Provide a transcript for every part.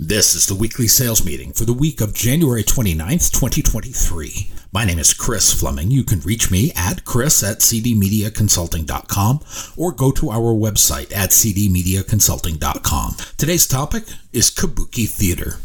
This is the weekly sales meeting for the week of January 29th, 2023. My name is Chris Fleming. You can reach me at chris at cdmediaconsulting.com or go to our website at cdmediaconsulting.com. Today's topic is Kabuki Theater.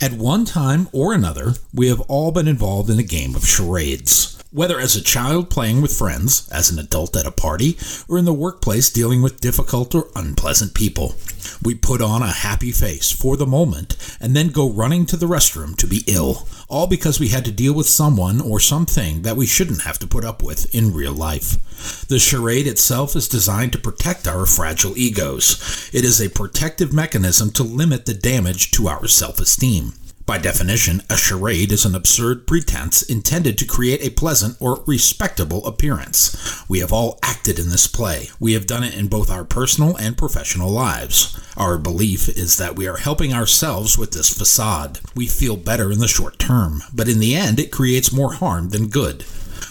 At one time or another, we have all been involved in a game of charades. Whether as a child playing with friends, as an adult at a party, or in the workplace dealing with difficult or unpleasant people. We put on a happy face for the moment and then go running to the restroom to be ill, all because we had to deal with someone or something that we shouldn't have to put up with in real life. The charade itself is designed to protect our fragile egos. It is a protective mechanism to limit the damage to our self esteem. By definition, a charade is an absurd pretense intended to create a pleasant or respectable appearance. We have all acted in this play. We have done it in both our personal and professional lives. Our belief is that we are helping ourselves with this facade. We feel better in the short term, but in the end, it creates more harm than good.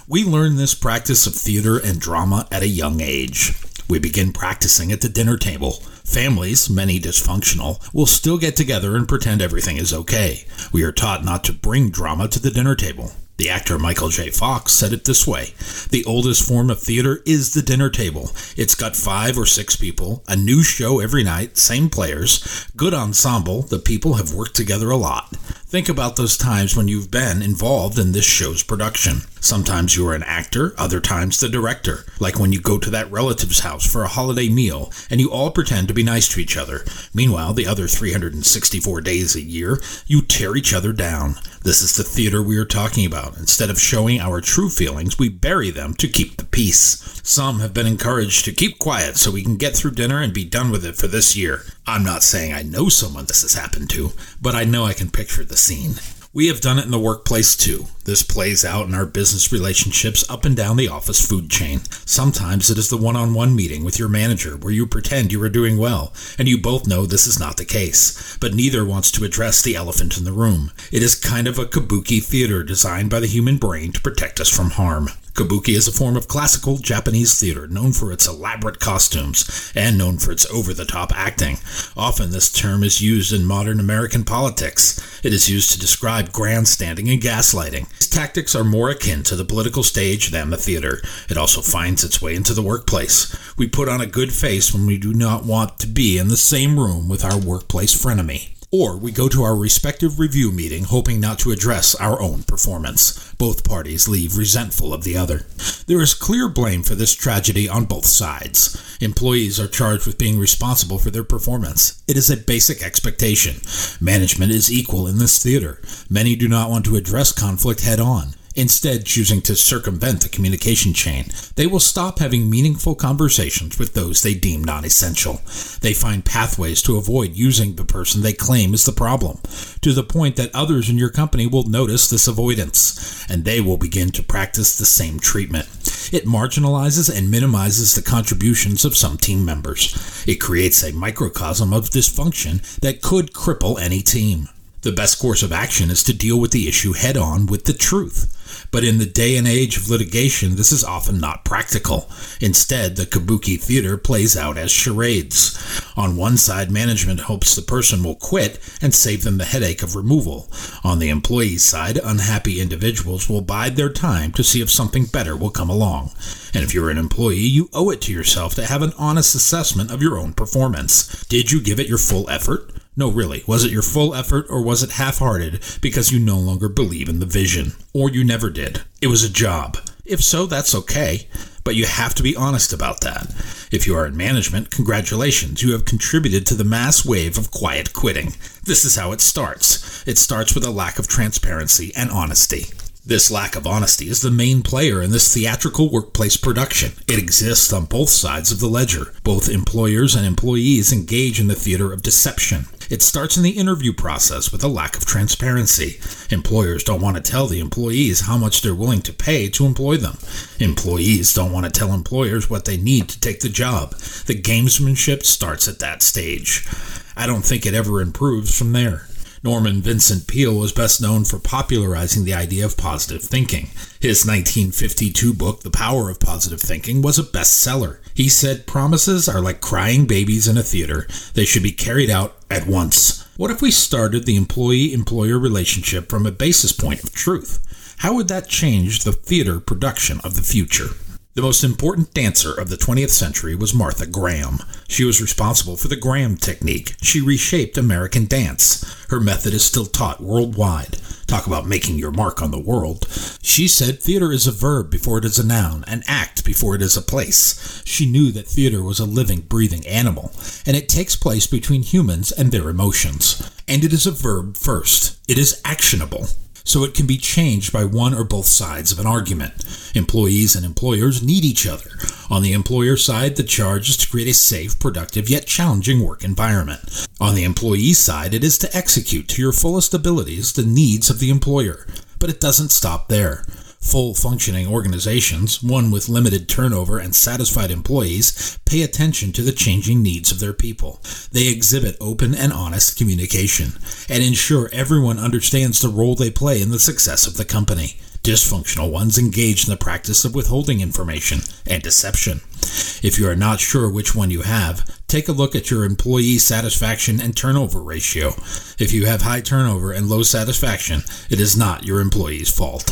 We learn this practice of theater and drama at a young age. We begin practicing at the dinner table. Families, many dysfunctional, will still get together and pretend everything is okay. We are taught not to bring drama to the dinner table. The actor Michael J. Fox said it this way The oldest form of theater is the dinner table. It's got five or six people, a new show every night, same players, good ensemble, the people have worked together a lot. Think about those times when you've been involved in this show's production. Sometimes you are an actor, other times the director, like when you go to that relative's house for a holiday meal and you all pretend to be nice to each other. Meanwhile, the other 364 days a year, you tear each other down. This is the theater we are talking about. Instead of showing our true feelings, we bury them to keep the peace. Some have been encouraged to keep quiet so we can get through dinner and be done with it for this year. I'm not saying I know someone this has happened to, but I know I can picture the scene. We have done it in the workplace too. This plays out in our business relationships up and down the office food chain. Sometimes it is the one on one meeting with your manager where you pretend you are doing well, and you both know this is not the case, but neither wants to address the elephant in the room. It is kind of a kabuki theater designed by the human brain to protect us from harm. Kabuki is a form of classical Japanese theater known for its elaborate costumes and known for its over the top acting. Often, this term is used in modern American politics. It is used to describe grandstanding and gaslighting. These tactics are more akin to the political stage than the theater. It also finds its way into the workplace. We put on a good face when we do not want to be in the same room with our workplace frenemy or we go to our respective review meeting hoping not to address our own performance. Both parties leave resentful of the other. There is clear blame for this tragedy on both sides. Employees are charged with being responsible for their performance. It is a basic expectation. Management is equal in this theater. Many do not want to address conflict head on instead choosing to circumvent the communication chain. They will stop having meaningful conversations with those they deem non essential. They find pathways to avoid using the person they claim is the problem, to the point that others in your company will notice this avoidance, and they will begin to practice the same treatment. It marginalizes and minimizes the contributions of some team members. It creates a microcosm of dysfunction that could cripple any team. The best course of action is to deal with the issue head on with the truth. But in the day and age of litigation, this is often not practical. Instead, the kabuki theater plays out as charades. On one side, management hopes the person will quit and save them the headache of removal. On the employee's side, unhappy individuals will bide their time to see if something better will come along. And if you're an employee, you owe it to yourself to have an honest assessment of your own performance. Did you give it your full effort? No, really. Was it your full effort or was it half hearted because you no longer believe in the vision? Or you never did? It was a job. If so, that's okay. But you have to be honest about that. If you are in management, congratulations, you have contributed to the mass wave of quiet quitting. This is how it starts. It starts with a lack of transparency and honesty. This lack of honesty is the main player in this theatrical workplace production. It exists on both sides of the ledger. Both employers and employees engage in the theater of deception. It starts in the interview process with a lack of transparency. Employers don't want to tell the employees how much they're willing to pay to employ them. Employees don't want to tell employers what they need to take the job. The gamesmanship starts at that stage. I don't think it ever improves from there. Norman Vincent Peale was best known for popularizing the idea of positive thinking. His 1952 book, The Power of Positive Thinking, was a bestseller. He said promises are like crying babies in a theater. They should be carried out at once. What if we started the employee employer relationship from a basis point of truth? How would that change the theater production of the future? The most important dancer of the 20th century was Martha Graham. She was responsible for the Graham technique. She reshaped American dance. Her method is still taught worldwide. Talk about making your mark on the world. She said theater is a verb before it is a noun, an act before it is a place. She knew that theater was a living, breathing animal, and it takes place between humans and their emotions. And it is a verb first. It is actionable so it can be changed by one or both sides of an argument. Employees and employers need each other. On the employer side, the charge is to create a safe, productive, yet challenging work environment. On the employee side, it is to execute to your fullest abilities the needs of the employer. But it doesn't stop there. Full functioning organizations, one with limited turnover and satisfied employees, pay attention to the changing needs of their people. They exhibit open and honest communication and ensure everyone understands the role they play in the success of the company. Dysfunctional ones engage in the practice of withholding information and deception. If you are not sure which one you have, take a look at your employee satisfaction and turnover ratio. If you have high turnover and low satisfaction, it is not your employee's fault.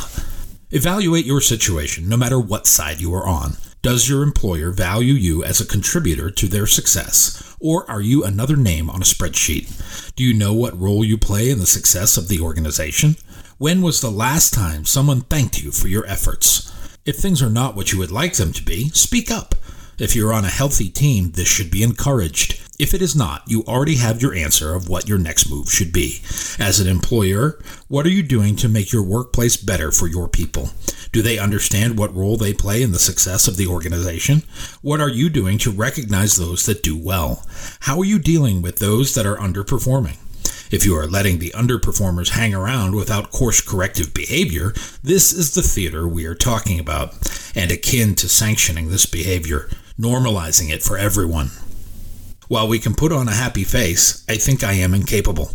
Evaluate your situation, no matter what side you are on. Does your employer value you as a contributor to their success, or are you another name on a spreadsheet? Do you know what role you play in the success of the organization? When was the last time someone thanked you for your efforts? If things are not what you would like them to be, speak up. If you're on a healthy team, this should be encouraged. If it is not, you already have your answer of what your next move should be. As an employer, what are you doing to make your workplace better for your people? Do they understand what role they play in the success of the organization? What are you doing to recognize those that do well? How are you dealing with those that are underperforming? If you are letting the underperformers hang around without course corrective behavior, this is the theater we are talking about, and akin to sanctioning this behavior, normalizing it for everyone. While we can put on a happy face, I think I am incapable.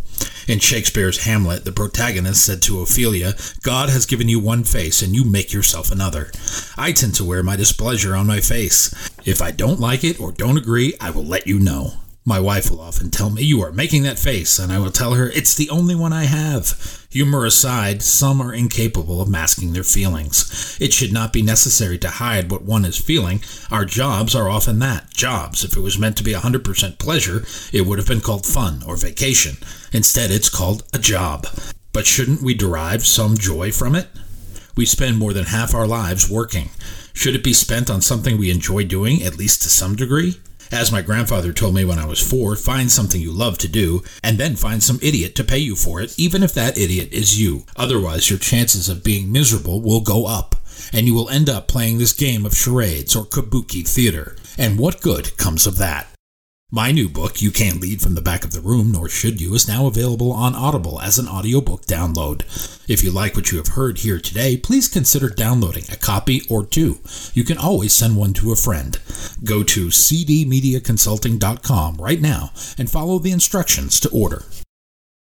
In Shakespeare's Hamlet, the protagonist said to Ophelia, God has given you one face and you make yourself another. I tend to wear my displeasure on my face. If I don't like it or don't agree, I will let you know. My wife will often tell me, You are making that face, and I will tell her, It's the only one I have. Humor aside, some are incapable of masking their feelings. It should not be necessary to hide what one is feeling. Our jobs are often that jobs. If it was meant to be 100% pleasure, it would have been called fun or vacation. Instead, it's called a job. But shouldn't we derive some joy from it? We spend more than half our lives working. Should it be spent on something we enjoy doing, at least to some degree? As my grandfather told me when I was four, find something you love to do, and then find some idiot to pay you for it, even if that idiot is you. Otherwise, your chances of being miserable will go up, and you will end up playing this game of charades or kabuki theater. And what good comes of that? My new book, You Can't Lead from the Back of the Room, Nor Should You, is now available on Audible as an audiobook download. If you like what you have heard here today, please consider downloading a copy or two. You can always send one to a friend. Go to cdmediaconsulting.com right now and follow the instructions to order.